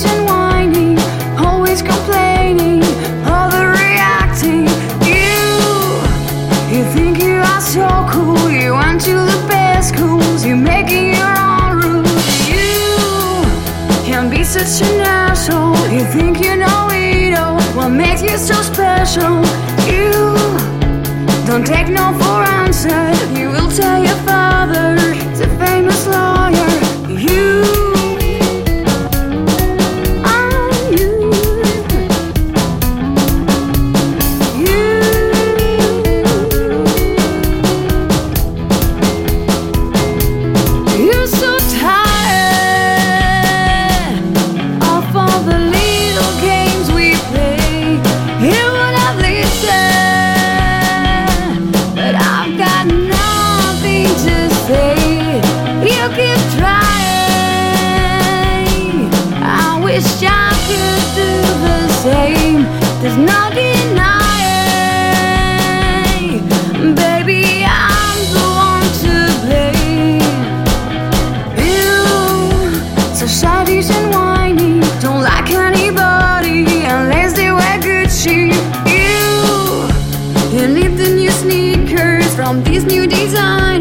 And whining, always complaining, overreacting. You, you think you are so cool, you went to the best schools, you're making such an asshole, you think you know it all. What makes you so special? You don't take no for answer. You will tell your keep trying. I wish I could do the same. There's no denying, baby. I'm the one to blame. You, society's and whining, don't like anybody unless they wear Gucci. You, you need the new sneakers from these new designs.